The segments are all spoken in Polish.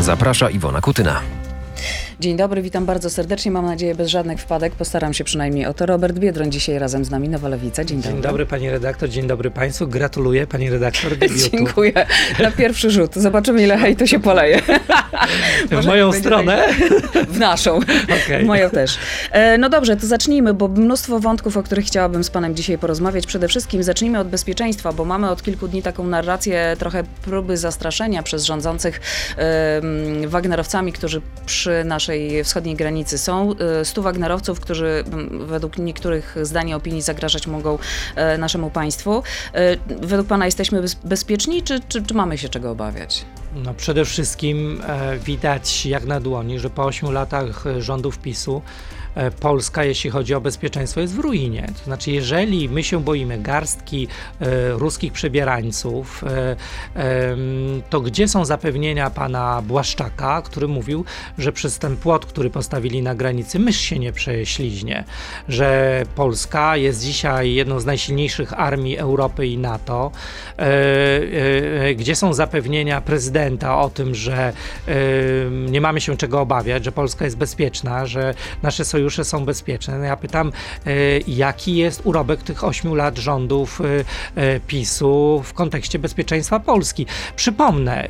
Zaprasza Iwona Kutyna. Dzień dobry, witam bardzo serdecznie. Mam nadzieję bez żadnych wpadek. Postaram się przynajmniej o to. Robert Biedroń dzisiaj razem z nami, Nowa Lewica. Dzień dobry. Dzień dobry pani redaktor, dzień dobry państwu. Gratuluję pani redaktor. Dziękuję. Na pierwszy rzut. Zobaczymy ile hejtu się poleje. W moją stronę? W naszą. Okej. W moją też. E, No dobrze, to zacznijmy, bo mnóstwo wątków, o których chciałabym z panem dzisiaj porozmawiać. Przede wszystkim zacznijmy od bezpieczeństwa, bo mamy od kilku dni taką narrację, trochę próby zastraszenia przez rządzących Wagnerowcami, którzy przy naszej wschodniej granicy są. E, Stu Wagnerowców, którzy według niektórych zdań i opinii zagrażać mogą e, naszemu państwu. E, Według pana jesteśmy bez- bezpieczni, czy, czy, czy mamy się czego obawiać? No przede wszystkim widać jak na dłoni, że po ośmiu latach rządów PiSu Polska, jeśli chodzi o bezpieczeństwo, jest w ruinie. To znaczy, jeżeli my się boimy garstki e, ruskich przebierańców, e, to gdzie są zapewnienia pana Błaszczaka, który mówił, że przez ten płot, który postawili na granicy, mysz się nie prześliźnie, że Polska jest dzisiaj jedną z najsilniejszych armii Europy i NATO, e, e, gdzie są zapewnienia prezydenta o tym, że e, nie mamy się czego obawiać, że Polska jest bezpieczna, że nasze sojusze są bezpieczne. No ja pytam, e, jaki jest urobek tych ośmiu lat rządów e, e, PiSu w kontekście bezpieczeństwa Polski. Przypomnę,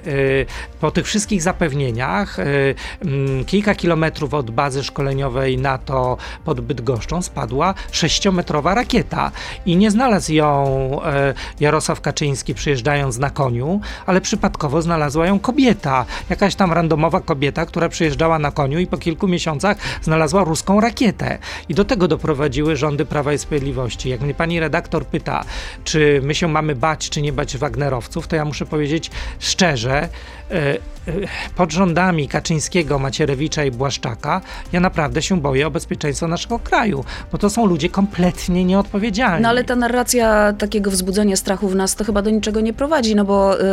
po tych wszystkich zapewnieniach, mm, kilka kilometrów od bazy szkoleniowej NATO pod Bydgoszczą spadła sześciometrowa rakieta i nie znalazł ją Jarosław Kaczyński przyjeżdżając na koniu, ale przypadkowo znalazła ją kobieta, jakaś tam randomowa kobieta, która przyjeżdżała na koniu i po kilku miesiącach znalazła ruską rakietę. I do tego doprowadziły rządy Prawa i Sprawiedliwości. Jak mnie pani redaktor pyta, czy my się mamy bać, czy nie bać Wagnerowców, to ja muszę powiedzieć szczerze, pod rządami Kaczyńskiego, Macierewicza i Błaszczaka, ja naprawdę się boję o bezpieczeństwo naszego kraju, bo to są ludzie kompletnie nieodpowiedzialni. No ale ta narracja takiego wzbudzenia strachu w nas to chyba do niczego nie prowadzi, no bo y,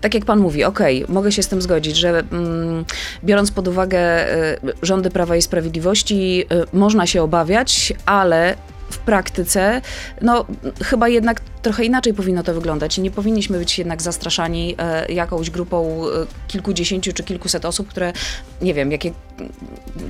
tak jak pan mówi, okej, mogę się z tym zgodzić, że mm, biorąc pod uwagę y, rządy Prawa i Sprawiedliwości, y, można się obawiać, ale w praktyce, no chyba jednak trochę inaczej powinno to wyglądać nie powinniśmy być jednak zastraszani e, jakąś grupą e, kilkudziesięciu czy kilkuset osób, które nie wiem, jakie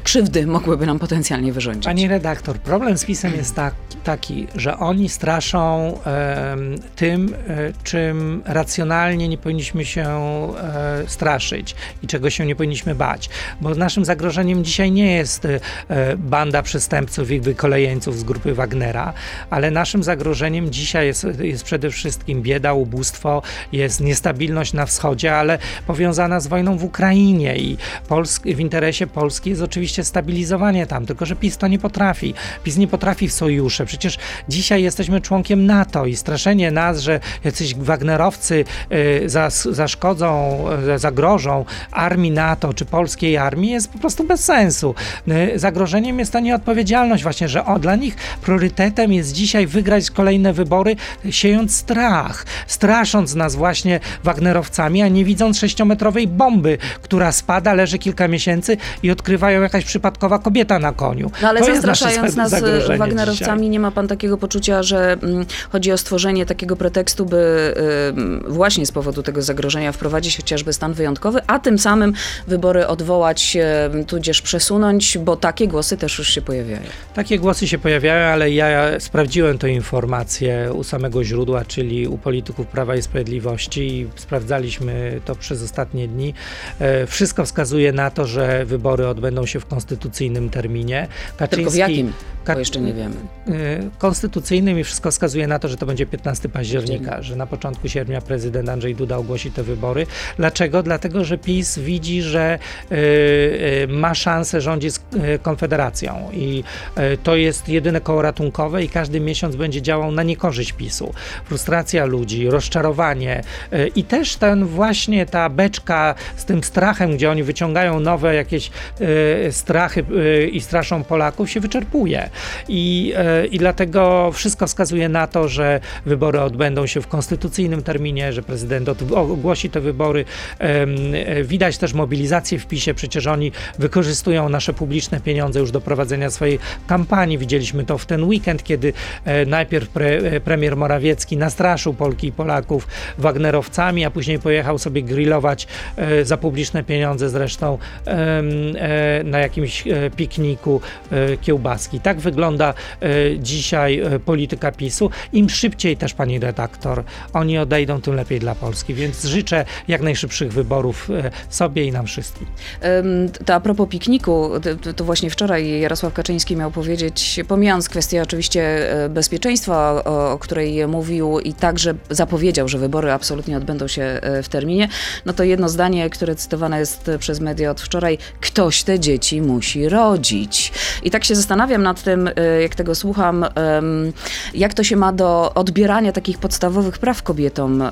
krzywdy mogłyby nam potencjalnie wyrządzić. Pani redaktor, problem z PiSem jest tak, taki, że oni straszą em, tym, e, czym racjonalnie nie powinniśmy się e, straszyć i czego się nie powinniśmy bać. Bo naszym zagrożeniem dzisiaj nie jest e, e, banda przestępców i wykolejeńców z grupy Wagnera, ale naszym zagrożeniem dzisiaj jest, jest przede wszystkim bieda, ubóstwo, jest niestabilność na wschodzie, ale powiązana z wojną w Ukrainie i Polsk, w interesie Polski jest oczywiście stabilizowanie tam, tylko że PiS to nie potrafi. PiS nie potrafi w sojusze. Przecież dzisiaj jesteśmy członkiem NATO i straszenie nas, że jacyś Wagnerowcy y, zas, zaszkodzą, y, zagrożą armii NATO czy polskiej armii jest po prostu bez sensu. Y, zagrożeniem jest ta nieodpowiedzialność właśnie, że o, dla nich priorytetem jest dzisiaj wygrać kolejne wybory, siejąc strach, strasząc nas właśnie Wagnerowcami, a nie widząc sześciometrowej bomby, która spada, leży kilka miesięcy i odkrywają jakaś przypadkowa kobieta na koniu. No ale To zastraszając nas Wagnerowcami, dzisiaj. nie ma pan takiego poczucia, że mm, chodzi o stworzenie takiego pretekstu, by ym, właśnie z powodu tego zagrożenia wprowadzić chociażby stan wyjątkowy, a tym samym wybory odwołać, ym, tudzież przesunąć, bo takie głosy też już się pojawiają. Takie głosy się pojawiają, ale ja sprawdziłem tę informację u samego źródła, czyli u polityków Prawa i Sprawiedliwości i sprawdzaliśmy to przez ostatnie dni. E, Wszystko wskazuje na to, że wybory odbędą się w konstytucyjnym terminie. Tylko w jakim? Bo jeszcze nie wiemy. y, konstytucyjnym i wszystko wskazuje na to, że to będzie 15 października, że na początku sierpnia prezydent Andrzej Duda ogłosi te wybory. Dlaczego? Dlatego, że PiS widzi, że y, ma szansę rządzić z Konfederacją i to jest jedyne koło ratunkowe i każdy miesiąc będzie działał na niekorzyść PiSu. Frustracja ludzi, rozczarowanie y, i też ten właśnie ta beczka z tym strachem, gdzie oni wyciągają nowe jakieś y, strachy y, i straszą Polaków się wyczerpuje. I, I dlatego wszystko wskazuje na to, że wybory odbędą się w konstytucyjnym terminie, że prezydent ogłosi te wybory. E, Widać też mobilizację w PiSie, przecież oni wykorzystują nasze publiczne pieniądze już do prowadzenia swojej kampanii. Widzieliśmy to w ten weekend, kiedy e, najpierw pre, e, premier Morawiecki Morawiecki nastraszył Polki i Polaków Wagnerowcami, a później pojechał sobie grillować e, za publiczne pieniądze zresztą e, na jakimś e, pikniku kiełbaski. Tak wygląda dzisiaj polityka PiSu. Im szybciej też, pani redaktor, oni odejdą, tym lepiej dla Polski. Więc życzę jak najszybszych wyborów sobie i nam wszystkim. To a propos pikniku, to, właśnie wczoraj Jarosław Kaczyński miał powiedzieć, pomijając kwestię oczywiście bezpieczeństwa, o której mówił i także zapowiedział, że wybory absolutnie odbędą się w terminie, no to jedno zdanie, które cytowane jest przez media od wczoraj, ktoś te dzieci musi rodzić. I tak się zastanawiam nad tym, y, jak tego słucham, jak to się ma do odbierania takich podstawowych praw kobietom,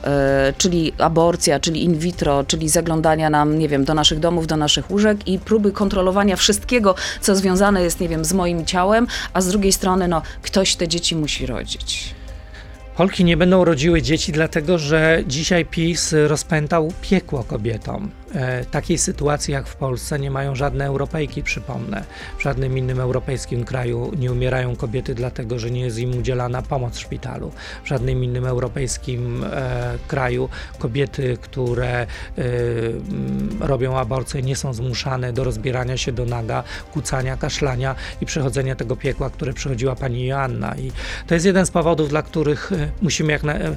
czyli aborcja, czyli in vitro, czyli zaglądania nam, nie wiem, do naszych domów, do naszych łóżek i próby kontrolowania wszystkiego, co związane jest, nie wiem, z moim ciałem, a z drugiej strony, no, ktoś te dzieci musi rodzić. Polki nie będą rodziły dzieci, dlatego że dzisiaj PiS rozpętał piekło kobietom. E, takiej sytuacji jak w Polsce nie mają żadne Europejki, przypomnę. W żadnym innym europejskim kraju nie umierają kobiety dlatego, że nie jest im udzielana pomoc w szpitalu. W żadnym innym europejskim e, kraju kobiety, które e, robią aborcję, nie są zmuszane do rozbierania się do naga, kucania, kaszlania i przechodzenia tego piekła, które przechodziła pani Joanna. I to jest jeden z powodów, dla których e, musimy jak na, e,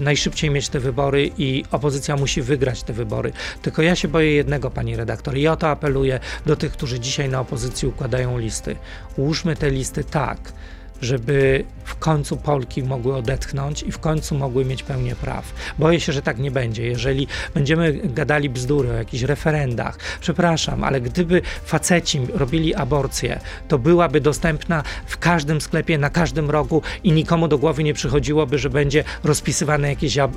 najszybciej mieć te wybory i opozycja musi wygrać te wybory. Tylko ja się boję jednego, pani redaktor, i o to apeluję do tych, którzy dzisiaj na opozycji układają listy. Ułóżmy te listy tak, żeby w końcu Polki mogły odetchnąć i w końcu mogły mieć pełnię praw. Boję się, że tak nie będzie. Jeżeli będziemy gadali bzdury o jakichś referendach, przepraszam, ale gdyby faceci robili aborcję, to byłaby dostępna w każdym sklepie, na każdym rogu i nikomu do głowy nie przychodziłoby, że będzie rozpisywane jakieś, e,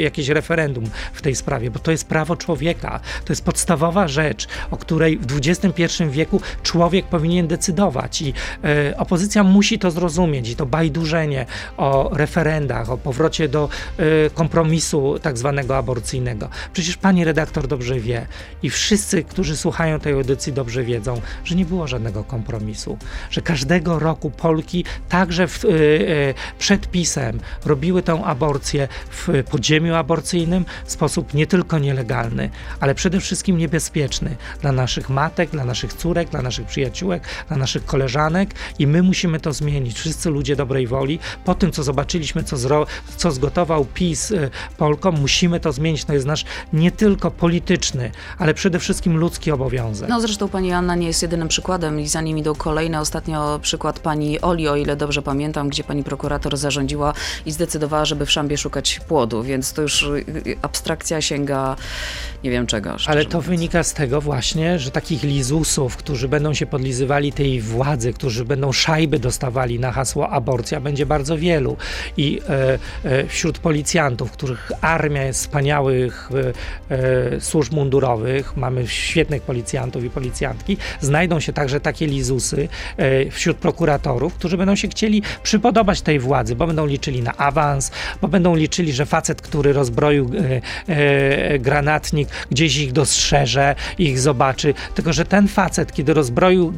jakieś referendum w tej sprawie, bo to jest prawo człowieka. To jest podstawowa rzecz, o której w XXI wieku człowiek powinien decydować i e, opozycja musi to zrozumieć i to bajdurzenie o referendach, o powrocie do y, kompromisu tak zwanego aborcyjnego. Przecież pani redaktor dobrze wie i wszyscy, którzy słuchają tej audycji dobrze wiedzą, że nie było żadnego kompromisu, że każdego roku Polki także w, y, y, przed pisem robiły tę aborcję w podziemiu aborcyjnym w sposób nie tylko nielegalny, ale przede wszystkim niebezpieczny dla naszych matek, dla naszych córek, dla naszych przyjaciółek, dla naszych koleżanek i my musimy to zmienić. Wszyscy ludzie dobrej woli. Po tym, co zobaczyliśmy, co, zro, co zgotował PiS y, Polkom, musimy to zmienić. To jest nasz nie tylko polityczny, ale przede wszystkim ludzki obowiązek. No zresztą pani Anna nie jest jedynym przykładem i za nim idą kolejne. Ostatnio przykład pani Oli, o ile dobrze pamiętam, gdzie pani prokurator zarządziła i zdecydowała, żeby w szambie szukać płodu, więc to już y, y, abstrakcja sięga nie wiem czego. Ale to mówiąc. wynika z tego właśnie, że takich lizusów, którzy będą się podlizywali tej władzy, którzy będą szajby dostawali na hasło aborcja, będzie bardzo wielu. I e, e, wśród policjantów, których armia jest wspaniałych e, służb mundurowych, mamy świetnych policjantów i policjantki, znajdą się także takie lizusy wśród prokuratorów, którzy będą się chcieli przypodobać tej władzy, bo będą liczyli na awans, bo będą liczyli, że facet, który rozbroił granatnik, gdzieś ich dostrzeże, ich zobaczy, tylko że ten facet, kiedy rozbroił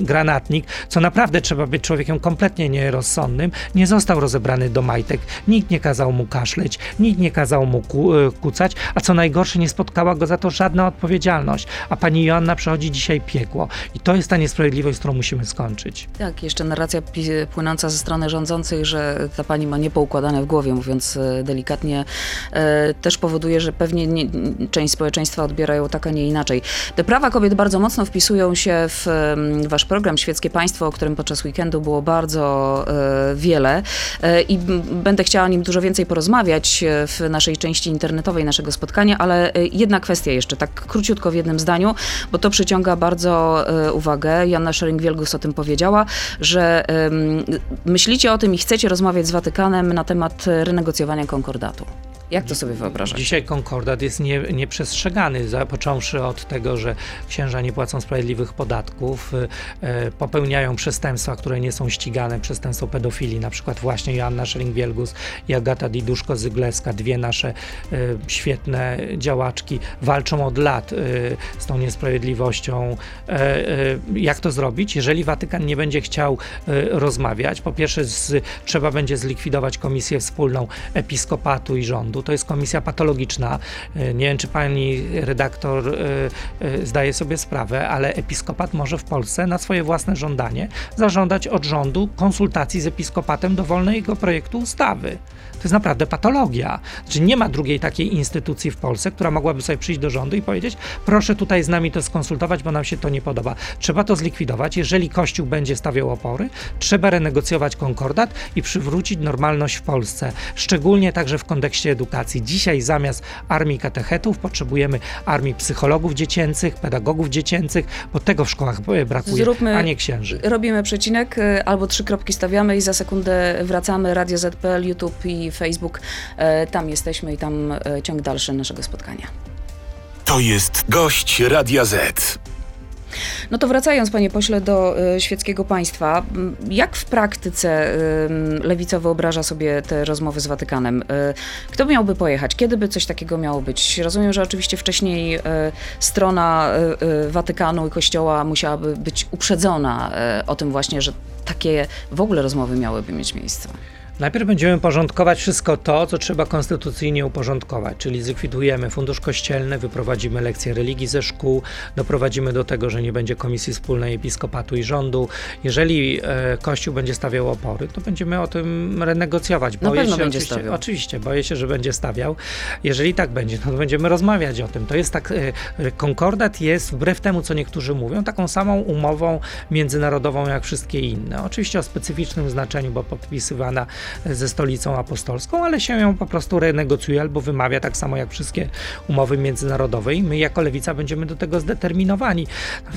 granatnik, co naprawdę trzeba być człowiekiem kompletnie nierozsądnym, nie został rozebrany do majtek. Nikt nie kazał mu kaszleć, nikt nie kazał mu ku, e, kucać, a co najgorsze, nie spotkała go za to żadna odpowiedzialność. A pani Joanna przechodzi dzisiaj piekło. I to jest ta niesprawiedliwość, z którą musimy skończyć. Tak, jeszcze narracja płynąca ze strony rządzących, że ta pani ma niepoukładane w głowie, mówiąc e, delikatnie, e, też powoduje, że pewnie nie, część społeczeństwa odbierają tak, a nie inaczej. Te prawa kobiet bardzo mocno wpisują się w wasz program Świeckie Państwo, o którym podczas weekendu było bardzo wiele e, i będę chciała o nim dużo więcej porozmawiać e, w naszej części internetowej naszego spotkania, ale e, jedna kwestia jeszcze, tak króciutko w jednym zdaniu, bo to przyciąga bardzo uwagę. Janna Schering-Wielgus o tym powiedziała, że myślicie o tym i chcecie rozmawiać z Watykanem na temat renegocjowania konkordatu. Jak to sobie wyobrażać? Dzisiaj konkordat jest nie, nieprzestrzegany, począwszy od tego, że księża nie płacą sprawiedliwych podatków, e, popełniają przestępstwa, które nie są ścigane, przestępstwo pedofilii, na przykład właśnie Joanna Schering-Wielgus i Agata Diduszko-Zygleska, dwie nasze e, świetne działaczki, walczą od lat e, z tą niesprawiedliwością. Jak to zrobić? Jeżeli Watykan nie będzie chciał rozmawiać, po pierwsze z, trzeba będzie zlikwidować komisję wspólną episkopatu i rządu, to jest komisja patologiczna. E, Nie wiem, czy pani redaktor e, e, zdaje sobie sprawę, ale episkopat może w Polsce na swoje własne żądanie zażądać od rządu konsultacji z episkopatem dowolnego projektu ustawy. To jest naprawdę patologia. Znaczy nie ma drugiej takiej instytucji w Polsce, która mogłaby sobie przyjść do rządu i powiedzieć, proszę tutaj z nami to skonsultować, bo nam się to nie podoba. Trzeba to zlikwidować. Jeżeli Kościół będzie stawiał opory, trzeba renegocjować konkordat i przywrócić normalność w Polsce. Szczególnie także w kontekście edukacji. Dzisiaj zamiast armii katechetów potrzebujemy armii psychologów dziecięcych, pedagogów dziecięcych, bo tego w szkołach e, brakuje, Zróbmy- a nie księży. Robimy przecinek y, albo trzy kropki stawiamy i za sekundę wracamy. Radio ZPL, YouTube i Facebook. E, Tam jesteśmy i tam e, ciąg dalszy naszego spotkania. To jest gość Radia Z. No to wracając, panie pośle, do y, świeckiego państwa, m, jak w praktyce lewica wyobraża sobie te rozmowy z Watykanem? Y, kto miałby pojechać? Kiedy by coś takiego miało być? Rozumiem, że oczywiście wcześniej y, strona Watykanu i Kościoła musiałaby być uprzedzona o tym właśnie, że takie w ogóle rozmowy miałyby mieć miejsce. Najpierw będziemy porządkować wszystko to, co trzeba konstytucyjnie uporządkować, czyli zlikwidujemy fundusz kościelny, wyprowadzimy lekcje religii ze szkół, doprowadzimy do tego, że nie będzie komisji wspólnej episkopatu i rządu. Jeżeli e, Kościół będzie stawiał opory, to będziemy o tym renegocjować. Na pewno się będzie oczywiście, stawiał. Oczywiście, boję się, że będzie stawiał. Jeżeli tak będzie, no to będziemy rozmawiać o tym. To jest tak, e, konkordat jest, wbrew temu, co niektórzy mówią, taką samą umową międzynarodową jak wszystkie inne. Oczywiście o specyficznym znaczeniu, bo podpisywana ze stolicą apostolską, ale się ją po prostu renegocjuje albo wymawia tak samo jak wszystkie umowy międzynarodowe i my jako lewica będziemy do tego zdeterminowani.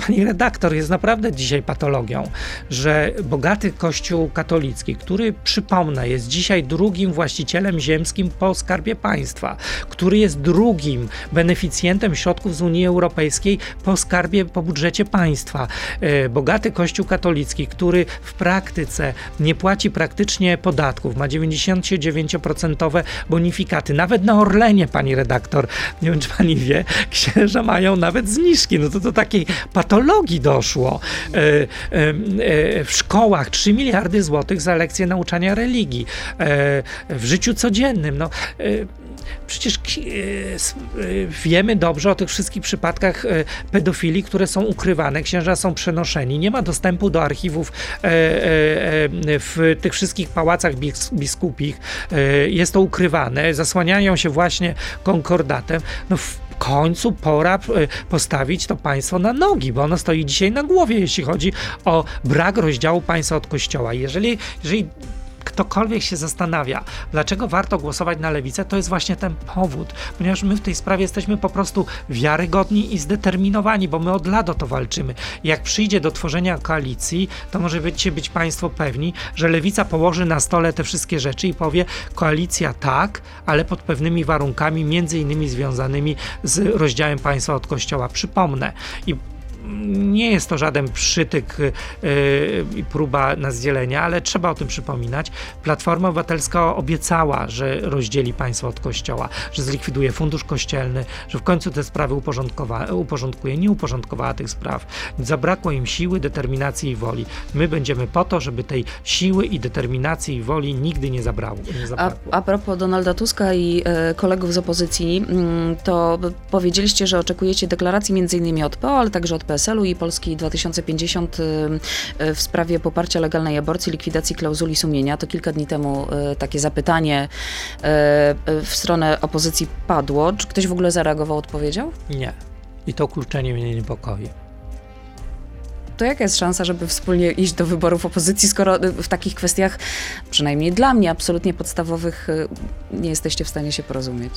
Pani redaktor, jest naprawdę dzisiaj patologią, że bogaty kościół katolicki, który przypomnę jest dzisiaj drugim właścicielem ziemskim po skarbie państwa, który jest drugim beneficjentem środków z Unii Europejskiej po skarbie, po budżecie państwa. E, Bogaty kościół katolicki, który w praktyce nie płaci praktycznie podatków, ma 99% bonifikaty. Nawet na Orlenie, pani redaktor, nie wiem czy pani wie, księża mają nawet zniżki. No to do takiej patologii doszło. E, e, e, w szkołach 3 miliardy złotych za lekcje nauczania religii. W życiu codziennym. No, Przecież e, e, wiemy dobrze o tych wszystkich przypadkach e, pedofilii, które są ukrywane, księża są przenoszeni, nie ma dostępu do archiwów w tych wszystkich pałacach bis- biskupich, jest to ukrywane, zasłaniają się właśnie konkordatem. No w końcu pora postawić to państwo na nogi, bo ono stoi dzisiaj na głowie, jeśli chodzi o brak rozdziału państwa od kościoła. Jeżeli, jeżeli ktokolwiek się zastanawia, dlaczego warto głosować na lewicę, to jest właśnie ten powód, ponieważ my w tej sprawie jesteśmy po prostu wiarygodni i zdeterminowani, bo my od lat o to walczymy. Jak przyjdzie do tworzenia koalicji, to możecie być Państwo pewni, że lewica położy na stole te wszystkie rzeczy i powie: koalicja tak, ale pod pewnymi warunkami, między innymi związanymi z rozdziałem państwa od kościoła. Przypomnę. I nie jest to żaden przytyk yy, i próba nazdzielenia, ale trzeba o tym przypominać. Platforma Obywatelska obiecała, że rozdzieli państwo od kościoła, że zlikwiduje fundusz kościelny, że w końcu te sprawy uporządkuje. Nie uporządkowała tych spraw. Zabrakło im siły, determinacji i woli. My będziemy po to, żeby tej siły i determinacji i woli nigdy nie zabrało. Nie A, zabrakło. a propos Donalda Tuska i e, kolegów z opozycji, mm, to powiedzieliście, że oczekujecie deklaracji m.in. od PO, ale także od PSL-u i Polski 2050 y, y, w sprawie poparcia legalnej aborcji, likwidacji klauzuli sumienia. To kilka dni temu y, takie zapytanie w stronę opozycji padło. Czy ktoś w ogóle zareagował, odpowiedział? Nie. I to kluczenie mnie niepokoi. To jaka jest szansa, żeby wspólnie iść do wyborów opozycji, skoro w takich kwestiach, przynajmniej dla mnie, absolutnie podstawowych, nie jesteście w stanie się porozumieć?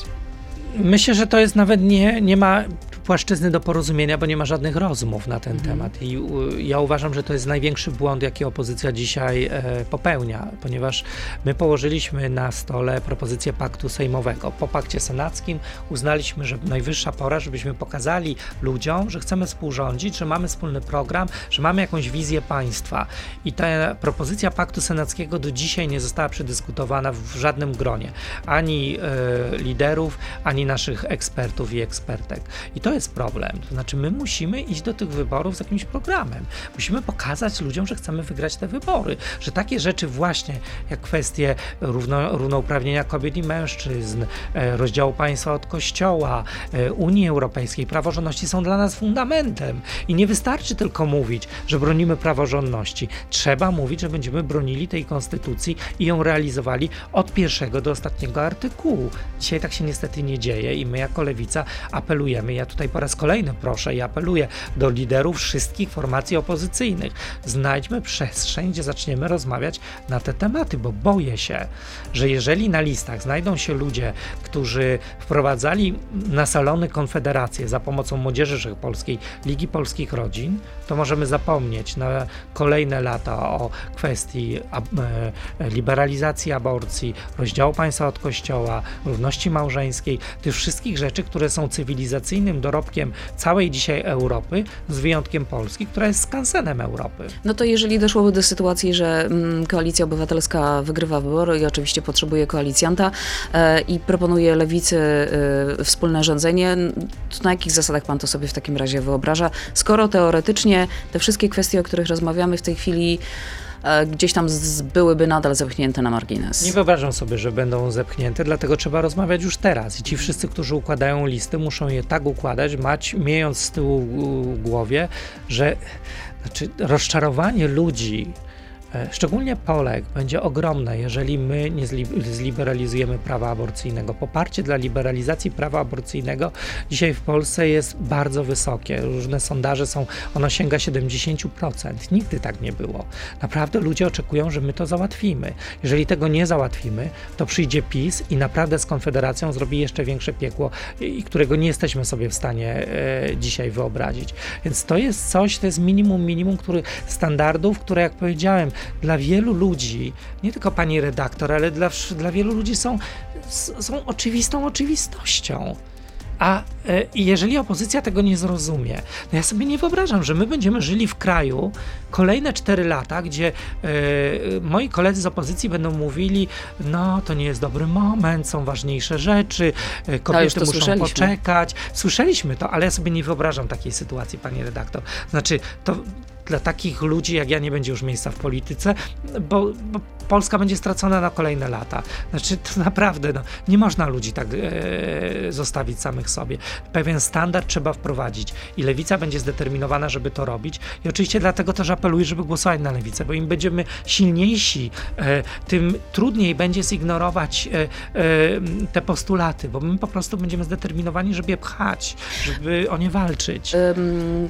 Myślę, że to jest nawet nie, nie ma płaszczyzny do porozumienia, bo nie ma żadnych rozmów na ten mhm. temat. I ja uważam, że to jest największy błąd, jaki opozycja dzisiaj e, popełnia, ponieważ my położyliśmy na stole propozycję paktu sejmowego. Po pakcie senackim uznaliśmy, że najwyższa pora, żebyśmy pokazali ludziom, że chcemy współrządzić, że mamy wspólny program, że mamy jakąś wizję państwa. I ta propozycja paktu senackiego do dzisiaj nie została przedyskutowana w żadnym gronie. Ani e, liderów, ani naszych ekspertów i ekspertek. I to jest problem. To znaczy, my musimy iść do tych wyborów z jakimś programem. Musimy pokazać ludziom, że chcemy wygrać te wybory, że takie rzeczy właśnie jak kwestie równo, równouprawnienia kobiet i mężczyzn, e, rozdziału państwa od kościoła, e, Unii Europejskiej, praworządności są dla nas fundamentem. I nie wystarczy tylko mówić, że bronimy praworządności. Trzeba mówić, że będziemy bronili tej konstytucji i ją realizowali od pierwszego do ostatniego artykułu. Dzisiaj tak się niestety nie dzieje i my jako lewica apelujemy. Ja tutaj po raz kolejny proszę i apeluję do liderów wszystkich formacji opozycyjnych. Znajdźmy przestrzeń, gdzie zaczniemy rozmawiać na te tematy, bo boję się, że jeżeli na listach znajdą się ludzie, którzy wprowadzali na salony Konfederację za pomocą Młodzieży Wszechpolskiej, Ligi Polskich Rodzin, to możemy zapomnieć na kolejne lata o kwestii e, liberalizacji aborcji, rozdziału państwa od kościoła, równości małżeńskiej, tych wszystkich rzeczy, które są cywilizacyjnym dorobkiem całej dzisiaj Europy, z wyjątkiem Polski, która jest skansenem Europy. No to jeżeli doszłoby do sytuacji, że mm, Koalicja Obywatelska wygrywa wybory i oczywiście potrzebuje koalicjanta e, i proponuje lewicy e, wspólne rządzenie, to na jakich zasadach pan to sobie w takim razie wyobraża, skoro teoretycznie te wszystkie kwestie, o których rozmawiamy w tej chwili, E, gdzieś tam byłyby nadal zepchnięte na margines. Nie wyobrażam sobie, że będą zepchnięte, dlatego trzeba rozmawiać już teraz. I ci wszyscy, którzy układają listy, muszą je tak układać, mać, miejąc z tyłu głowie, że znaczy, rozczarowanie ludzi szczególnie Polek będzie ogromne, jeżeli my nie zliberalizujemy prawa aborcyjnego. Poparcie dla liberalizacji prawa aborcyjnego dzisiaj w Polsce jest bardzo wysokie. Różne sondaże są, ono sięga 70%. Nigdy tak nie było. Naprawdę ludzie oczekują, że my to załatwimy. Jeżeli tego nie załatwimy, to przyjdzie PiS i naprawdę z Konfederacją zrobi jeszcze większe piekło, którego nie jesteśmy sobie w stanie e, dzisiaj wyobrazić. Więc to jest coś, to jest minimum, minimum który, standardów, które jak powiedziałem, dla wielu ludzi, nie tylko pani redaktor, ale dla, dla wielu ludzi są, są oczywistą oczywistością. A e, jeżeli opozycja tego nie zrozumie, no ja sobie nie wyobrażam, że my będziemy żyli w kraju kolejne 4 lata, gdzie e, moi koledzy z opozycji będą mówili, no to nie jest dobry moment, są ważniejsze rzeczy, e, kobiety muszą poczekać. Słyszeliśmy to, ale ja sobie nie wyobrażam takiej sytuacji, pani redaktor. Znaczy, to dla takich ludzi jak ja nie będzie już miejsca w polityce, bo, bo Polska będzie stracona na kolejne lata. Znaczy, to naprawdę no, nie można ludzi tak e, zostawić samych sobie. Pewien standard trzeba wprowadzić i lewica będzie zdeterminowana, żeby to robić. I oczywiście dlatego też apeluję, żeby głosować na lewicę, bo im będziemy silniejsi, e, tym trudniej będzie zignorować e, e te postulaty, bo my po prostu będziemy zdeterminowani, żeby je pchać, żeby o nie walczyć. Um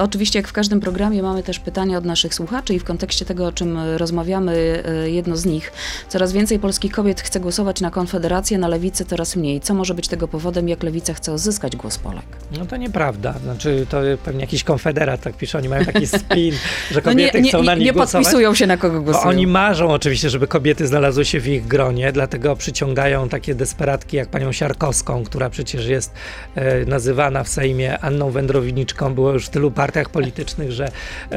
Oczywiście, jak w każdym programie, mamy też pytania od naszych słuchaczy i w kontekście tego, o czym rozmawiamy, e, jedno z nich. Coraz więcej polskich kobiet chce głosować na Konfederację, na Lewicę coraz mniej. Co może być tego powodem, jak Lewica chce uzyskać głos Polek? No to nieprawda. Znaczy, to pewnie jakiś konfederat tak pisze, oni mają taki spin, że kobiety no nie, chcą nie, na nich nie głosować. Nie podpisują się na kogo głosują. Bo oni marzą oczywiście, żeby kobiety znalazły się w ich gronie, dlatego przyciągają takie desperatki jak panią Siarkowską, która przecież jest e, nazywana w Sejmie Anną Wędrowniczką, było już w tylu partiach partiach politycznych, że, e,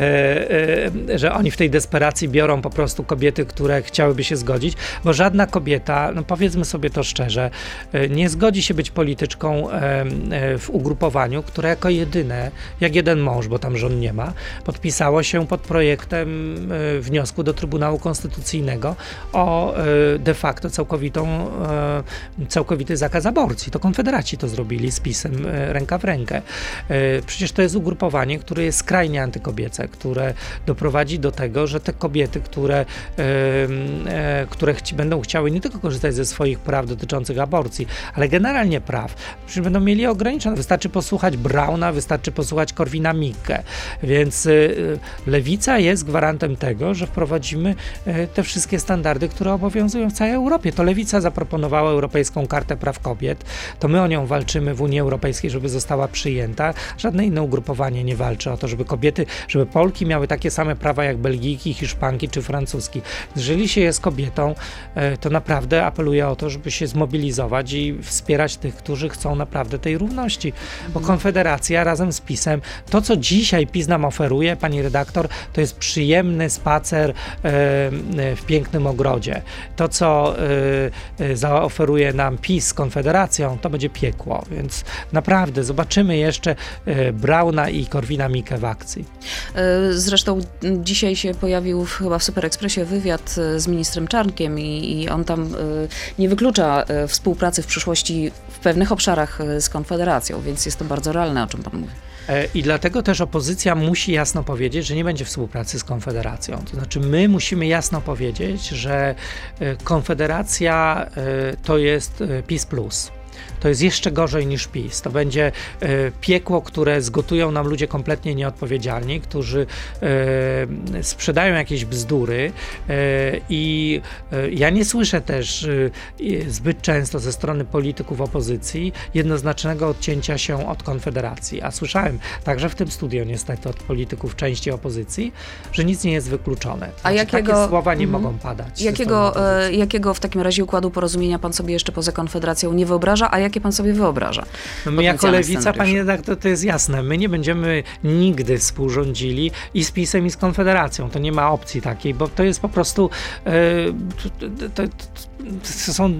e, że oni w tej desperacji biorą po prostu kobiety, które chciałyby się zgodzić, bo żadna kobieta, no powiedzmy sobie to szczerze, e, nie zgodzi się być polityczką w ugrupowaniu, które jako jedyne, jak jeden mąż, bo tam żon nie ma, podpisało się pod projektem wniosku do Trybunału Konstytucyjnego o de facto całkowitą, całkowity zakaz aborcji. To konfederaci to zrobili z pisem ręka w rękę. Przecież to jest ugrupowanie, które jest skrajnie antykobiece, które doprowadzi do tego, że te kobiety, które, e, które chci, będą chciały nie tylko korzystać ze swoich praw dotyczących aborcji, ale generalnie praw, przecież będą mieli ograniczone. Wystarczy posłuchać Brauna, wystarczy posłuchać Korwina Mikke. Więc y, lewica jest gwarantem tego, że wprowadzimy y, te wszystkie standardy, które obowiązują w całej Europie. To lewica zaproponowała Europejską Kartę Praw Kobiet, to my o nią walczymy w Unii Europejskiej, żeby została przyjęta. Żadne inne ugrupowanie nie walczy o to, żeby kobiety, żeby Polki miały takie same prawa jak Belgijki, Hiszpanki czy Francuski. Jeżeli się jest kobietą, y, to naprawdę apeluję o to, żeby się zmobilizować i wspierać tych, którzy chcą naprawdę tej równości. Bo Konfederacja razem z PiSem, to co dzisiaj PiS nam oferuje, pani redaktor, to jest przyjemny spacer e, w pięknym ogrodzie. To co e, e, zaoferuje nam PiS z Konfederacją, to będzie piekło. Więc naprawdę zobaczymy jeszcze Brauna i Korwina Mikke w akcji. Zresztą dzisiaj się pojawił chyba w Super Expressie wywiad z ministrem Czarnkiem i, i on tam nie wyklucza współpracy w przyszłości w pewnych obszarach z Konfederacją, więc jest to bardzo realne, o czym pan mówi. E, I dlatego też opozycja musi jasno powiedzieć, że nie będzie współpracy z Konfederacją. To znaczy, my musimy jasno powiedzieć, że e, Konfederacja e, to jest PiS plus to jest jeszcze gorzej niż PiS. To będzie e, piekło, które zgotują nam ludzie kompletnie nieodpowiedzialni, którzy e, sprzedają jakieś bzdury e, i ja nie słyszę też zbyt często ze strony polityków opozycji jednoznacznego odcięcia się od Konfederacji, a słyszałem także w tym studio niestety od polityków części opozycji, że nic nie jest wykluczone. To a znaczy, jakiego, takie słowa nie mm, mogą padać. Jakiego, jakiego w takim razie układu porozumienia pan sobie jeszcze poza Konfederacją nie wyobraża, a jakie pan sobie wyobraża. No my jako lewica, pani redaktor, to jest jasne, my nie będziemy nigdy współrządzili i z PiSem i z Konfederacją. To nie ma opcji takiej, bo to jest po prostu e, to, to, to, są,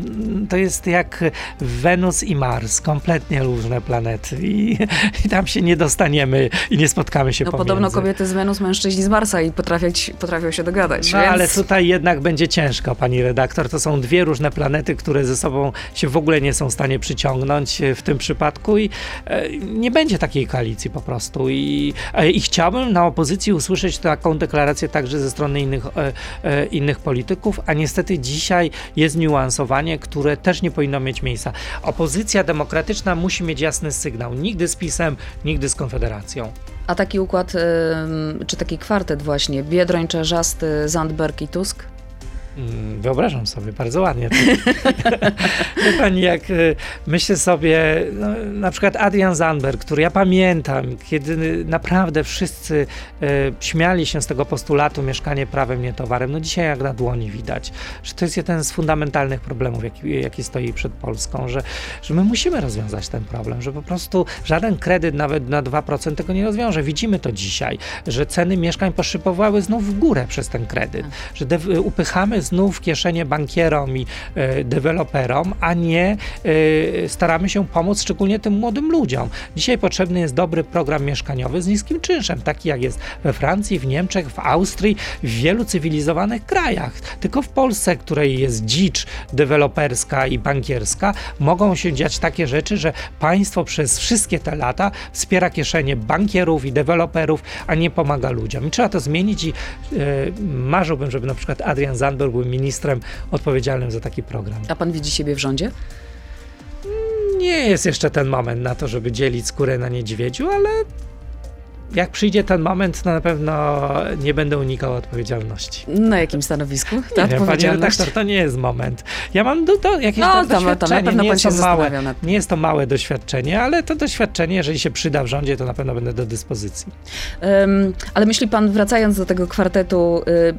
to jest jak Wenus i Mars, kompletnie różne planety i, i tam się nie dostaniemy i nie spotkamy się No pomiędzy. podobno kobiety z Wenus, mężczyźni z Marsa i potrafią, potrafią się dogadać. No więc... ale tutaj jednak będzie ciężko, pani redaktor. To są dwie różne planety, które ze sobą się w ogóle nie są w stanie przyciągnąć w tym przypadku i e, nie będzie takiej koalicji po prostu. I, e, i chciałbym na opozycji usłyszeć taką deklarację także ze strony innych, e, innych polityków, a niestety dzisiaj jest zniuansowanie, które też nie powinno mieć miejsca. Opozycja demokratyczna musi mieć jasny sygnał. Nigdy z PiSem, nigdy z Konfederacją. A taki układ, czy taki kwartet właśnie, Biedroń, Czerzasty, Zandberg i Tusk? Mm, wyobrażam sobie, bardzo ładnie. Wie pani, jak y, myślę sobie, no, na przykład Adrian Zandberg, który ja pamiętam, kiedy naprawdę wszyscy e, śmiali się z tego postulatu mieszkanie prawem, nie towarem, no dzisiaj jak na dłoni widać, że to jest jeden z fundamentalnych problemów, jaki, jaki stoi przed Polską, że, że my musimy rozwiązać ten problem, że po prostu żaden kredyt nawet na 2% tego nie rozwiąże. Widzimy to dzisiaj, że ceny mieszkań poszybowały znów w górę przez ten kredyt, że upychamy znów kieszenie bankierom i e, deweloperom, a nie e, staramy się pomóc szczególnie tym młodym ludziom. Dzisiaj potrzebny jest dobry program mieszkaniowy z niskim czynszem, taki jak jest we Francji, w Niemczech, w Austrii, w wielu cywilizowanych krajach. Tylko w Polsce, której jest dzicz deweloperska i bankierska, mogą się dziać takie rzeczy, że państwo przez wszystkie te lata wspiera kieszenie bankierów i deweloperów, a nie pomaga ludziom. I trzeba to zmienić i e, marzyłbym, żeby na przykład Adrian Zandberg był ministrem odpowiedzialnym za taki program. A pan widzi siebie w rządzie? Nie jest jeszcze ten moment na to, żeby dzielić skórę na niedźwiedziu, ale jak przyjdzie ten moment, to na pewno nie będę unikał odpowiedzialności. Na jakim stanowisku? Ta nie panie redaktor, to nie jest moment. Ja mam do, do, jakieś no, doświadczenie, to, na pewno nie, jest to małe, nie jest to małe doświadczenie, ale to doświadczenie, jeżeli się przyda w rządzie, to na pewno będę do dyspozycji. Um, ale myśli pan, wracając do tego kwartetu, y,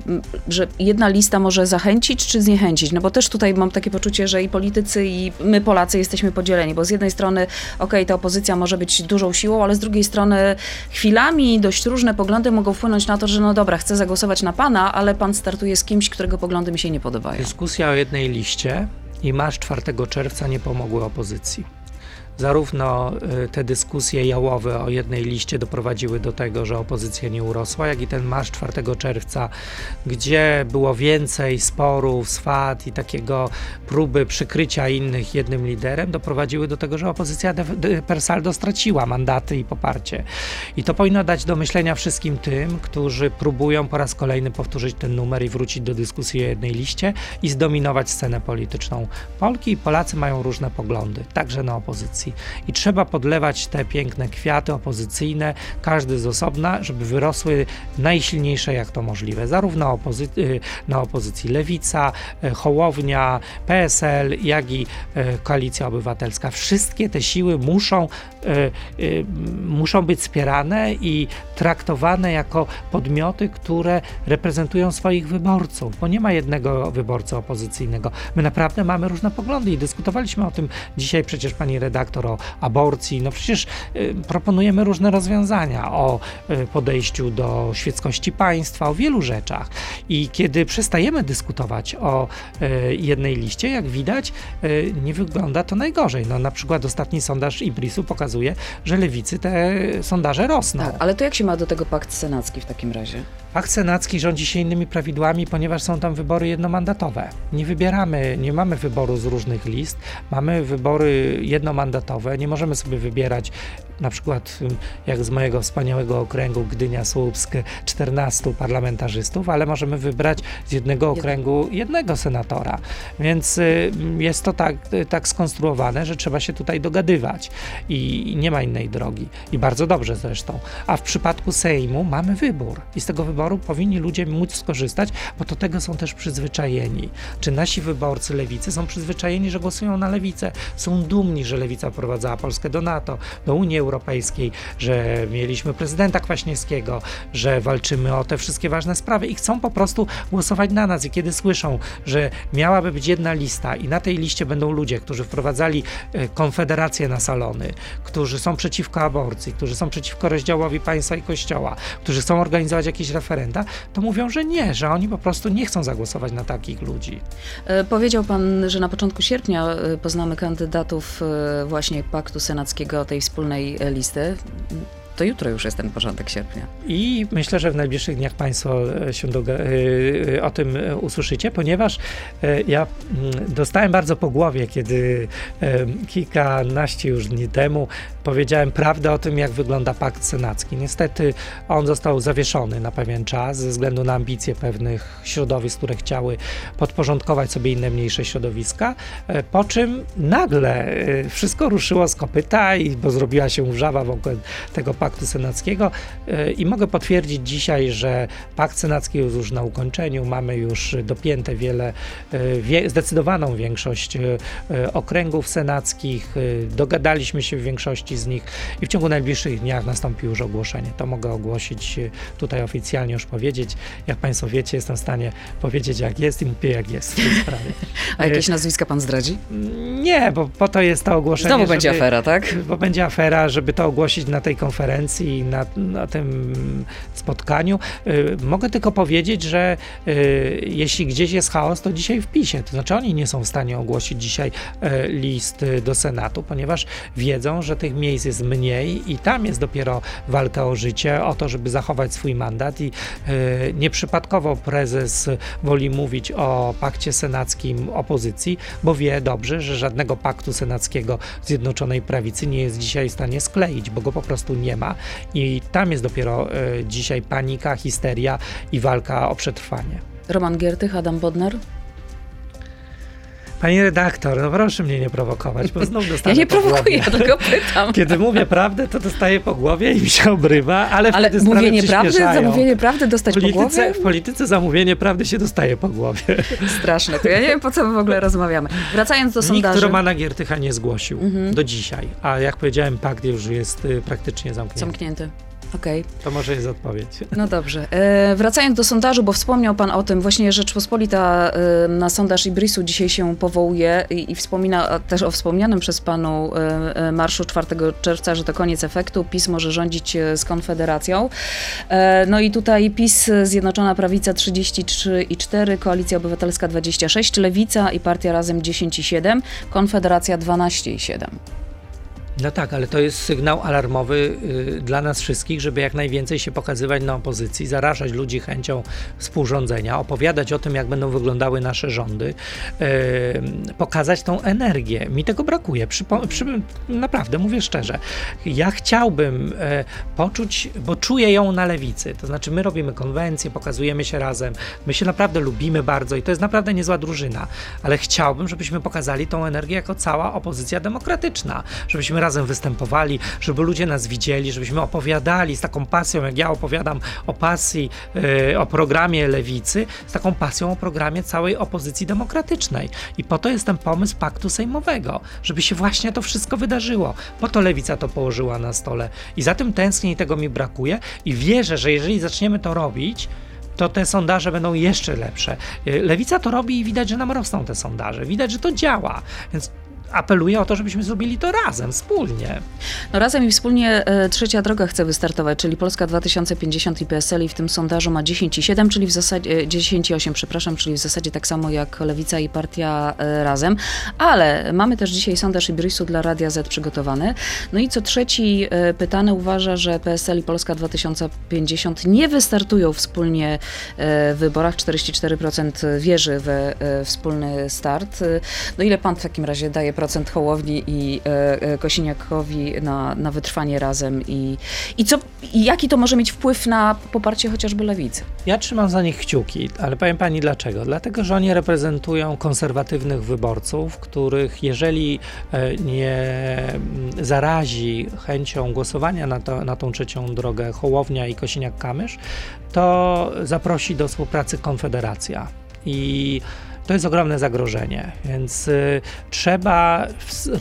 że jedna lista może zachęcić czy zniechęcić? No bo też tutaj mam takie poczucie, że i politycy, i my Polacy jesteśmy podzieleni, bo z jednej strony, okej, okay, ta opozycja może być dużą siłą, ale z drugiej strony chwila chwilami dość różne poglądy mogą wpłynąć na to, że no dobra, chcę zagłosować na pana, ale pan startuje z kimś, którego poglądy mi się nie podobają. Dyskusja o jednej liście i masz 4 czerwca nie pomogły opozycji zarówno y, te dyskusje jałowe o jednej liście doprowadziły do tego, że opozycja nie urosła, jak i ten marsz 4 czerwca, gdzie było więcej sporów, swat i takiego próby przykrycia innych jednym liderem, doprowadziły do tego, że opozycja per saldo straciła mandaty i poparcie. I to powinno dać do myślenia wszystkim tym, którzy próbują po raz kolejny powtórzyć ten numer i wrócić do dyskusji o jednej liście i zdominować scenę polityczną. Polki i Polacy mają różne poglądy, także na opozycji. I trzeba podlewać te piękne kwiaty opozycyjne, każdy z osobna, żeby wyrosły najsilniejsze jak to możliwe. Zarówno opozy y, na opozycji Lewica, y, Hołownia, PSL, jak i y, Koalicja Obywatelska. Wszystkie te siły muszą, muszą być wspierane i traktowane jako podmioty, które reprezentują swoich wyborców, bo nie ma jednego wyborcy opozycyjnego. My naprawdę mamy różne poglądy i dyskutowaliśmy o tym dzisiaj przecież pani redaktor o aborcji. No przecież y, proponujemy różne rozwiązania o y, podejściu do świeckości państwa, o wielu rzeczach. I kiedy przestajemy dyskutować o y, jednej liście, jak widać, nie wygląda to najgorzej. No na przykład ostatni sondaż Ibrisu pokazuje, że lewicy te sondaże rosną. Tak, ale to jak się ma do tego pakt senacki w takim razie? Pakt senacki rządzi się innymi prawidłami, ponieważ są tam wybory jednomandatowe. Nie wybieramy, nie mamy wyboru z różnych list, mamy wybory jednomandatowe. Nie możemy sobie wybierać na przykład jak z mojego wspaniałego okręgu Gdynia-Słupsk 14 parlamentarzystów, ale możemy wybrać z jednego okręgu jednego senatora. Więc y, jest to tak, tak skonstruowane, że trzeba się tutaj dogadywać i nie ma innej drogi. I bardzo dobrze zresztą. A w przypadku Sejmu mamy wybór i z tego wyboru powinni ludzie móc skorzystać, bo do tego są też przyzwyczajeni. Czy nasi wyborcy lewicy są przyzwyczajeni, że głosują na lewicę? Są dumni, że lewica prowadzała Polskę do NATO, do Unii Europejskiej, że mieliśmy prezydenta Kwaśniewskiego, że walczymy o te wszystkie ważne sprawy i chcą po prostu głosować na nas. I kiedy słyszą, że miałaby być jedna lista i na tej liście będą ludzie, którzy wprowadzali e, konfederację na salony, którzy są przeciwko aborcji, którzy są przeciwko rozdziałowi państwa i kościoła, którzy chcą organizować jakieś referenda, to mówią, że nie, że oni po prostu nie chcą zagłosować na takich ludzi. E, powiedział pan, że na początku sierpnia e, poznamy kandydatów właśnie Paktu Senackiego, tej wspólnej listy to jutro już jest ten porządek sierpnia. I myślę, że w najbliższych dniach Państwo się do, e, e, o tym usłyszycie, ponieważ ja mm, dostałem bardzo po głowie, kiedy kilkanaście już dni temu powiedziałem prawdę o tym, jak wygląda pakt senacki. Niestety on został zawieszony na pewien czas ze względu na ambicje pewnych środowisk, które chciały podporządkować sobie inne mniejsze środowiska, po czym nagle wszystko ruszyło z kopyta, i, bo zrobiła się wrzawa wokół tego paktu senackiego e, i mogę potwierdzić dzisiaj, że pakt senacki jest już na ukończeniu, mamy już dopięte wiele, e, wie, zdecydowaną większość e, okręgów senackich, dogadaliśmy się w większości z nich i w ciągu najbliższych dniach nastąpi już ogłoszenie. To mogę ogłosić tutaj oficjalnie już powiedzieć. Jak Państwo wiecie, jestem w stanie powiedzieć jak jest i mówię jak jest w tej sprawie. A jakieś nazwiska Pan zdradzi? Nie, bo po to jest to ogłoszenie. Znowu będzie afera, tak? Bo będzie afera, żeby to ogłosić na tej konferencji konferencji, na, na tym spotkaniu. Y, mogę tylko powiedzieć, że jeśli gdzieś jest chaos, to dzisiaj w PiSie. To znaczy oni nie są w stanie ogłosić dzisiaj list do Senatu, ponieważ wiedzą, że tych miejsc jest mniej i tam jest dopiero walka o życie, o to, żeby zachować swój mandat i nieprzypadkowo prezes woli mówić o pakcie senackim opozycji, bo wie dobrze, że żadnego paktu senackiego Zjednoczonej Prawicy nie jest dzisiaj w stanie skleić, bo go po prostu nie ma ma i tam jest dopiero e, dzisiaj panika, histeria i walka o przetrwanie. Roman Giertych, Adam Bodnar. Pani redaktor, no proszę mnie nie prowokować, bo znów dostaję Ja nie prowokuję, tylko pytam. Kiedy mówię prawdę, to dostaję po głowie i mi się obrywa, ale, ale wtedy mówienie prawdy, zamówienie prawdy dostać polityce, po głowie? W polityce zamówienie prawdy się dostaje po głowie. Straszne, to ja nie wiem, po co my w ogóle rozmawiamy. Wracając do sondaży. Nikt Romana Giertycha nie zgłosił mhm. do dzisiaj, a jak powiedziałem, pakt już jest y, praktycznie zamknięty. Zamknięty. Okay. To może jest odpowiedź. No dobrze. E, wracając do sondażu, bo wspomniał Pan o tym, właśnie Rzeczpospolita e, na sondaż Ibrisu dzisiaj się powołuje i, i, wspomina też o wspomnianym przez Panu e, e marszu 4 czerwca, że to koniec efektu. PiS może rządzić e, z Konfederacją. E, no i tutaj PiS, Zjednoczona Prawica 33,4, Koalicja Obywatelska 26, Lewica i Partia Razem 10,7, Konfederacja 12,7. No tak, ale to jest sygnał alarmowy y, dla nas wszystkich, żeby jak najwięcej się pokazywać na opozycji, zarażać ludzi chęcią współrządzenia, opowiadać o tym, jak będą wyglądały nasze rządy, y, pokazać tą energię. Mi tego brakuje. Przypo- przy, naprawdę, mówię szczerze. Ja chciałbym y, poczuć, bo czuję ją na lewicy. To znaczy, my robimy konwencje, pokazujemy się razem, my się naprawdę lubimy bardzo i to jest naprawdę niezła drużyna, ale chciałbym, żebyśmy pokazali tą energię jako cała opozycja demokratyczna, żebyśmy razem występowali, żeby ludzie nas widzieli, żebyśmy opowiadali z taką pasją, jak ja opowiadam o pasji, yy, o programie lewicy, z taką pasją o programie całej opozycji demokratycznej. I po to jest ten pomysł paktu sejmowego, żeby się właśnie to wszystko wydarzyło. Po to lewica to położyła na stole. I za tym tęsknię i tego mi brakuje. I wierzę, że jeżeli zaczniemy to robić, to te sondaże będą jeszcze lepsze. Y, lewica to robi i widać, że nam rosną te sondaże. Widać, że to działa. Więc apeluję o to, żebyśmy zrobili to razem, wspólnie. No razem i wspólnie e, Trzecia Droga chce wystartować, czyli Polska 2050 i PSL i w tym sondażu ma 10,7, czyli w zasadzie e, 10,8, przepraszam, czyli w zasadzie tak samo jak Lewica i Partia e, Razem. Ale mamy też dzisiaj sondaż Ibrisu dla Radia Z przygotowany. No i co trzeci e, pytany uważa, że PSL i Polska 2050 nie wystartują wspólnie e, w wyborach. 44% wierzy we e, wspólny start. E, No ile pan w takim razie daje procent Hołowni i e, e, Kosiniakowi na, na wytrwanie razem i, i, co, i jaki to może mieć wpływ na poparcie chociażby lewicy? Ja trzymam za nich kciuki, ale powiem pani dlaczego. Dlatego, że oni reprezentują konserwatywnych wyborców, których jeżeli e, nie mm, zarazi chęcią głosowania na, to, na tą trzecią drogę Hołownia i Kosiniak-Kamysz, to zaprosi do współpracy Konfederacja. I to jest ogromne zagrożenie, więc y, trzeba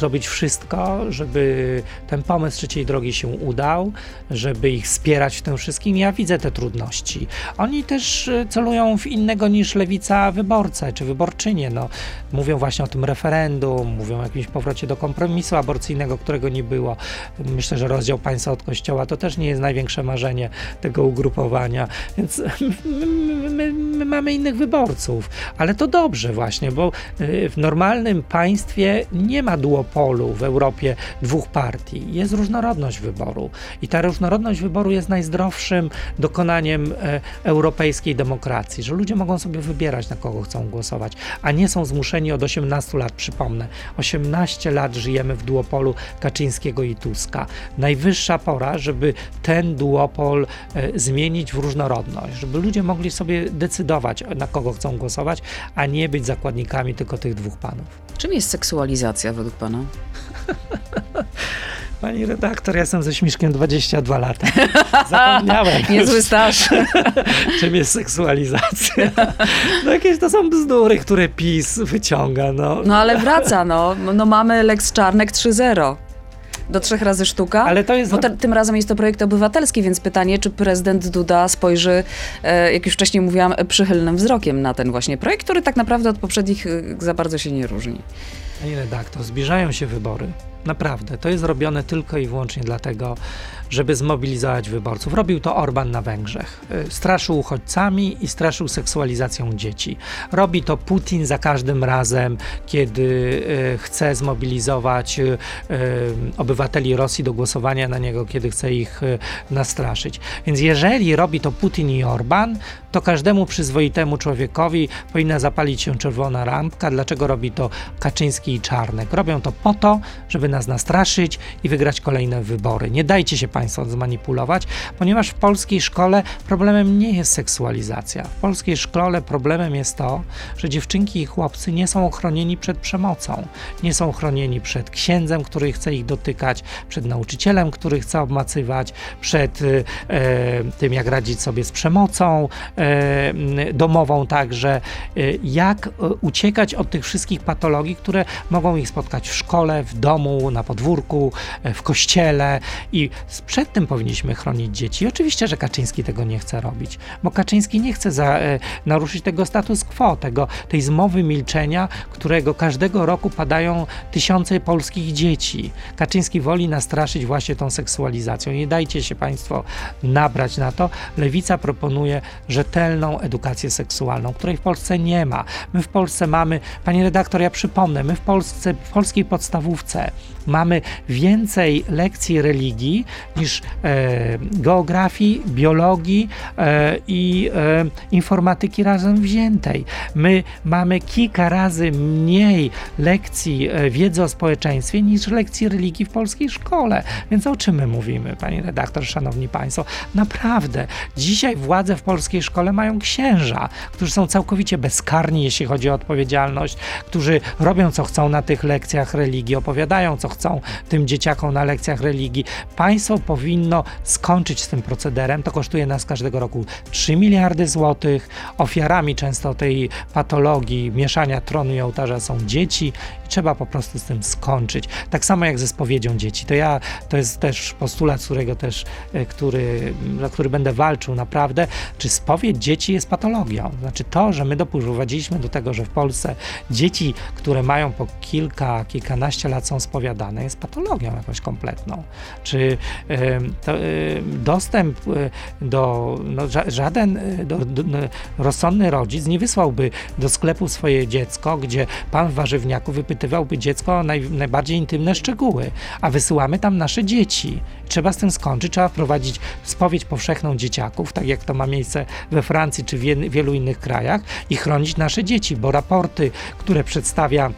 robić wszystko, żeby ten pomysł trzeciej drogi się udał, żeby ich wspierać w tym wszystkim. Ja widzę te trudności. Oni też y, celują w innego niż lewica wyborcę czy wyborczynie. No, mówią właśnie o tym referendum, mówią o jakimś powrocie do kompromisu aborcyjnego, którego nie było. Myślę, że rozdział państwa od kościoła to też nie jest największe marzenie tego ugrupowania, więc my, my, my, my mamy innych wyborców, ale to dobrze właśnie, bo y, w normalnym państwie nie ma duopolu w Europie dwóch partii. Jest różnorodność wyboru i ta różnorodność wyboru jest najzdrowszym dokonaniem e, europejskiej demokracji, że ludzie mogą sobie wybierać, na kogo chcą głosować, a nie są zmuszeni od 18 lat, przypomnę. 18 lat żyjemy w duopolu Kaczyńskiego i Tuska. Najwyższa pora, żeby ten duopol e, zmienić w różnorodność, żeby ludzie mogli sobie decydować, na kogo chcą głosować, a nie być zakładnikami tylko tych dwóch panów. Czym jest seksualizacja według pana? Pani redaktor, ja jestem ze Śmiszkiem 22 lata. Zapomniałem Niezły staż. czym jest seksualizacja. No jakieś to są bzdury, które PiS wyciąga. No. No ale wraca, no. No mamy Lex Czarnek 3.0. Do trzech razy sztuka. Ale to jest... Bo te, tym razem jest to projekt obywatelski, więc pytanie, czy prezydent Duda spojrzy, e, jak już wcześniej mówiłam, przychylnym wzrokiem na ten właśnie projekt, który tak naprawdę od poprzednich e, za bardzo się nie różni. Pani redaktor, zbliżają się wybory. Naprawdę. To jest robione tylko i wyłącznie dlatego, żeby zmobilizować wyborców. Robił to Orban na Węgrzech. Y, Straszył uchodźcami i straszył seksualizacją dzieci. Robi to Putin za każdym razem, kiedy y, chce zmobilizować y, obywateli Rosji do głosowania na niego, kiedy chce ich nastraszyć. Więc jeżeli robi to Putin i Orban, to każdemu przyzwoitemu człowiekowi powinna zapalić się czerwona lampka. Dlaczego robi to Kaczyński i Czarnek? Robią to po to, żeby nas nastraszyć i wygrać kolejne wybory. Nie dajcie się Państwo zmanipulować, ponieważ w polskiej szkole problemem nie jest seksualizacja. W polskiej szkole problemem jest to, że dziewczynki i chłopcy nie są ochronieni przed przemocą. Nie są chronieni przed księdzem, który chce ich dotykać, przed nauczycielem, który chce obmacywać, przed e, tym, jak radzić sobie z przemocą e, domową także, y, jak y, uciekać od tych wszystkich patologii, które mogą ich spotkać w szkole, w domu, na podwórku, e, w kościele i z przed tym powinniśmy chronić dzieci. Oczywiście, że Kaczyński tego nie chce robić, bo Kaczyński nie chce za, e, naruszyć tego status quo, tego, tej zmowy milczenia, którego każdego roku padają tysiące polskich dzieci. Kaczyński woli nastraszyć właśnie tą seksualizacją. Nie dajcie się Państwo nabrać na to. Lewica proponuje rzetelną edukację seksualną, której w Polsce nie ma. My w Polsce mamy, Pani redaktor, ja przypomnę, my w Polsce, w polskiej podstawówce mamy więcej lekcji religii niż e, geografii, biologii e, i e, informatyki razem wziętej. My mamy kilka razy mniej lekcji wiedzy o społeczeństwie niż lekcji religii w polskiej szkole. Więc o czym my mówimy, pani redaktor, szanowni państwo? Naprawdę, dzisiaj władze w polskiej szkole mają księża, którzy są całkowicie bezkarni, jeśli chodzi o odpowiedzialność, którzy robią co chcą na tych lekcjach religii, opowiadają co chcą tym dzieciakom na lekcjach religii. Państwo powinno skończyć z tym procederem. To kosztuje nas każdego roku 3 miliardy złotych. Ofiarami często tej patologii mieszania tronu i ołtarza są dzieci i trzeba po prostu z tym skończyć. Tak samo jak ze spowiedzią dzieci. To ja, to jest też postulat, którego też, e, który, za który będę walczył naprawdę, czy spowiedź dzieci jest patologią. Znaczy to, że my doprowadziliśmy do tego, że w Polsce dzieci, które mają po kilka, kilkanaście lat są spowiadane, jest patologią jakąś kompletną. Czy to, dostęp e, do, no, żaden e, do, do, rozsądny rodzic nie wysłałby do sklepu swoje dziecko, gdzie pan w warzywniaku wypytywałby dziecko o naj, najbardziej intymne szczegóły, a wysyłamy tam nasze dzieci. Trzeba z tym skończyć, trzeba wprowadzić spowiedź powszechną dzieciaków, tak jak to ma miejsce we Francji czy w wielu innych krajach i chronić nasze dzieci, bo raporty, które przedstawia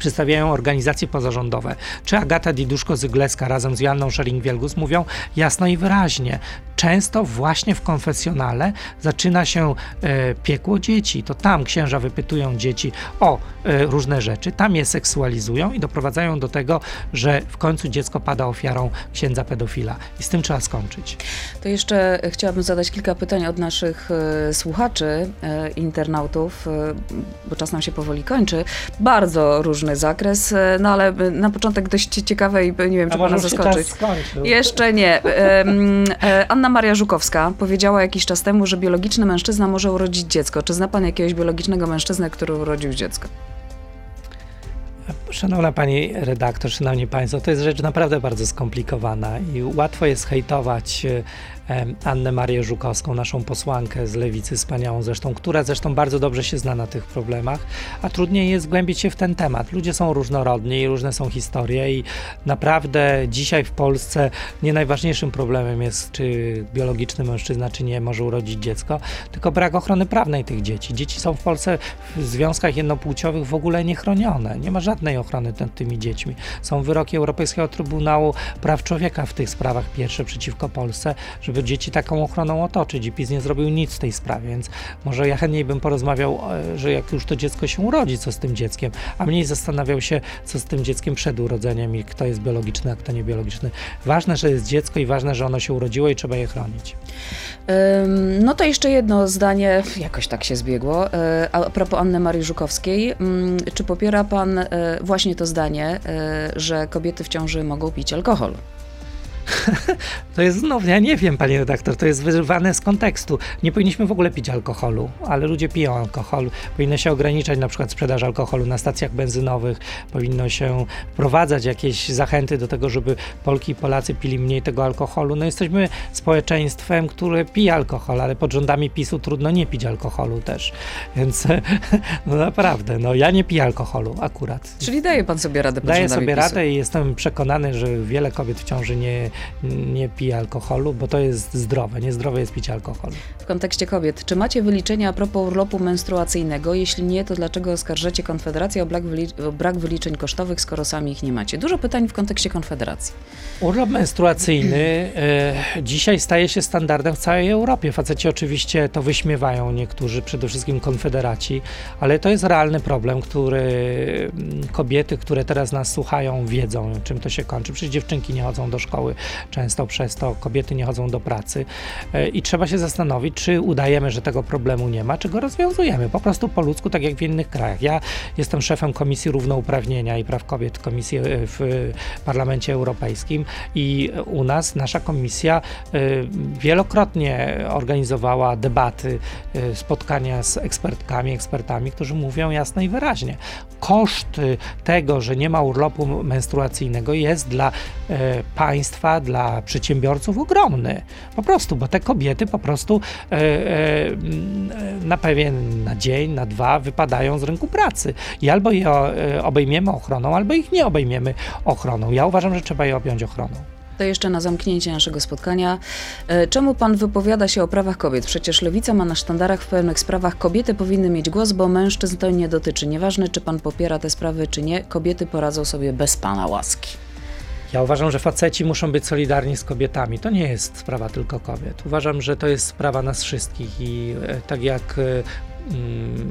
przedstawiają organizacje pozarządowe, czy Agata Diduszko-Zygleska razem z Joanną Szering-Wielgus mówią jasno i wyraźnie, często właśnie w konfesjonale zaczyna się e, piekło dzieci. To tam księża wypytują dzieci o e, różne rzeczy, tam je seksualizują i doprowadzają do tego, że w końcu dziecko pada ofiarą księdza pedofila. I z tym trzeba skończyć. To jeszcze chciałabym zadać kilka pytań od naszych e, słuchaczy, e, internautów, e, bo czas nam się powoli kończy. Bardzo różny zakres, e, no ale na początek dość ciekawe i nie wiem, czy pana zaskoczyć. Jeszcze nie. Anna Maria Żukowska powiedziała jakiś czas temu, że biologiczny mężczyzna może urodzić dziecko. Czy zna pan jakiegoś biologicznego mężczyznę, który urodził dziecko? Szanowna Pani redaktor, szanowni Państwo, to jest rzecz naprawdę bardzo skomplikowana i łatwo jest hejtować e, Annę Marię Żukowską, naszą posłankę z Lewicy, wspaniałą zresztą, która zresztą bardzo dobrze się zna na tych problemach, a trudniej jest głębić się w ten temat. Ludzie są różnorodni i różne są historie i naprawdę dzisiaj w Polsce nie najważniejszym problemem jest, czy biologiczny mężczyzna, czy nie może urodzić dziecko, tylko brak ochrony prawnej tych dzieci. Dzieci są w Polsce w związkach jednopłciowych w ogóle niechronione. Nie ma żadnej ochrony nad tymi dziećmi. Są wyroki Europejskiego Trybunału Praw Człowieka w tych sprawach pierwsze przeciwko Polsce, żeby żeby dzieci taką ochroną otoczyć i PiS nie zrobił nic w tej sprawie, więc może ja chętniej bym porozmawiał, e, że jak już to dziecko się urodzi, co z tym dzieckiem, a mniej zastanawiał się, co z tym dzieckiem przed urodzeniem i kto jest biologiczny, a kto niebiologiczny. Ważne, że jest dziecko i ważne, że ono się urodziło i trzeba je chronić. No to jeszcze jedno zdanie, jakoś tak się zbiegło, e, a propos Anny Marii Żukowskiej. Czy popiera pan e, właśnie to zdanie, że kobiety w ciąży mogą pić alkohol? to jest znów, ja nie wiem, panie redaktor, to jest wyrwane z kontekstu. Nie powinniśmy w ogóle pić alkoholu, ale ludzie piją alkohol. Powinno się ograniczać na przykład sprzedaż alkoholu na stacjach benzynowych, powinno się wprowadzać jakieś zachęty do tego, żeby Polki i Polacy pili mniej tego alkoholu. No jesteśmy społeczeństwem, które pije alkohol, ale pod rządami PiSu trudno nie pić alkoholu też. Więc no naprawdę, no ja nie piję alkoholu akurat. Czyli daje pan sobie radę pod Daję sobie PiSu. radę i jestem przekonany, że wiele kobiet w ciąży nie, nie pije alkoholu, bo to jest zdrowe. Niezdrowe jest picie alkoholu. W kontekście kobiet, czy macie wyliczenia a propos urlopu menstruacyjnego? Jeśli nie, to dlaczego oskarżacie Konfederację o brak, o brak wyliczeń kosztowych, skoro sami ich nie macie? Dużo pytań w kontekście Konfederacji. Urlop menstruacyjny e, dzisiaj staje się standardem w całej Europie. Faceci oczywiście to wyśmiewają niektórzy, przede wszystkim konfederaci, ale to jest realny problem, który kobiety, które teraz nas słuchają, wiedzą, czym to się kończy. Przecież dziewczynki nie chodzą do szkoły często przez to kobiety nie chodzą do pracy e, i trzeba się zastanowić, czy udajemy, że tego problemu nie ma, czy go rozwiązujemy. Po prostu po ludzku, tak jak w innych krajach. Ja jestem szefem Komisji Równouprawnienia i Praw Kobiet Komisji e, w Parlamencie Europejskim i u nas nasza komisja e, wielokrotnie organizowała debaty, spotkania z ekspertkami, ekspertami, którzy mówią jasno i wyraźnie. Koszt tego, że nie ma urlopu menstruacyjnego jest dla państwa, dla przedsiębiorców ogromny. Po prostu, bo te kobiety po prostu na pewien na dzień, na dwa wypadają z rynku pracy i albo je obejmiemy ochroną, albo ich nie obejmiemy ochroną. Ja uważam, że trzeba je objąć ochroną. To jeszcze na zamknięcie naszego spotkania. E, czemu pan wypowiada się o prawach kobiet? Przecież lewica ma na sztandarach w pewnych sprawach kobiety powinny mieć głos, bo mężczyzn to nie dotyczy. Nieważne, czy pan popiera te sprawy, czy nie, kobiety poradzą sobie bez pana łaski. Ja uważam, że faceci muszą być solidarni z kobietami. To nie jest sprawa tylko kobiet. Uważam, że to jest sprawa nas wszystkich i e, tak jak e,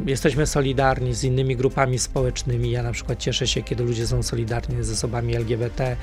jesteśmy solidarni z innymi grupami społecznymi. Ja na przykład cieszę się, kiedy ludzie są solidarni z osobami LGBT.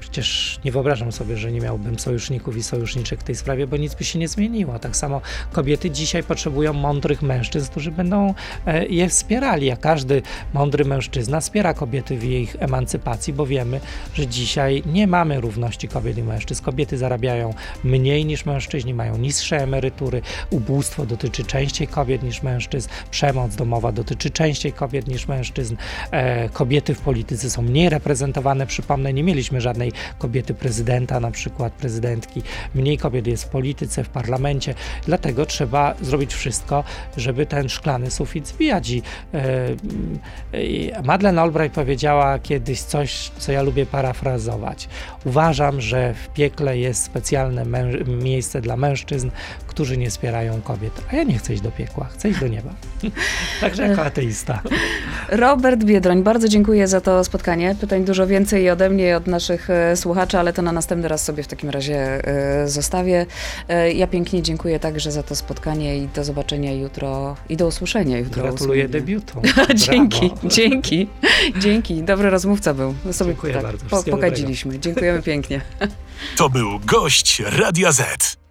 Przecież nie wyobrażam sobie, że nie miałbym sojuszników i sojuszniczek w tej sprawie, bo nic by się nie zmieniło. Tak samo kobiety dzisiaj potrzebują mądrych mężczyzn, którzy będą e, je wspierali, a każdy mądry mężczyzna wspiera kobiety w ich emancypacji, bo wiemy, że dzisiaj nie mamy równości kobiet i mężczyzn. Kobiety zarabiają mniej niż mężczyźni, mają niższe emerytury, ubóstwo dotyczy częściej kobiet niż mężczyzn mężczyzn. Przemoc domowa dotyczy częściej kobiet niż mężczyzn. E, kobiety w polityce są mniej reprezentowane. Przypomnę, nie mieliśmy żadnej kobiety prezydenta, na przykład prezydentki. Mniej kobiet jest w polityce, w parlamencie. Dlatego trzeba zrobić wszystko, żeby ten szklany sufit zbijać. I, e, Madeleine Albright powiedziała kiedyś coś, co ja lubię parafrazować. Uważam, że w piekle jest specjalne miejsce dla mężczyzn, którzy nie wspierają kobiet. A ja nie chcę iść do piekła, chcę iść do nieba. Także jako ateista. Robert Biedroń, bardzo dziękuję za to spotkanie. Pytań dużo więcej ode mnie i od naszych e, słuchaczy, ale to na następny raz sobie w takim razie e, zostawię. E, ja pięknie dziękuję także za to spotkanie i do zobaczenia jutro i do usłyszenia jutro. Gratuluję debiutu. dzięki, dzięki, dzięki. Dobry rozmówca był. Sobie dziękuję tak, bardzo. Po, pokadziliśmy. Dziękujemy pięknie. To był gość Radia Z.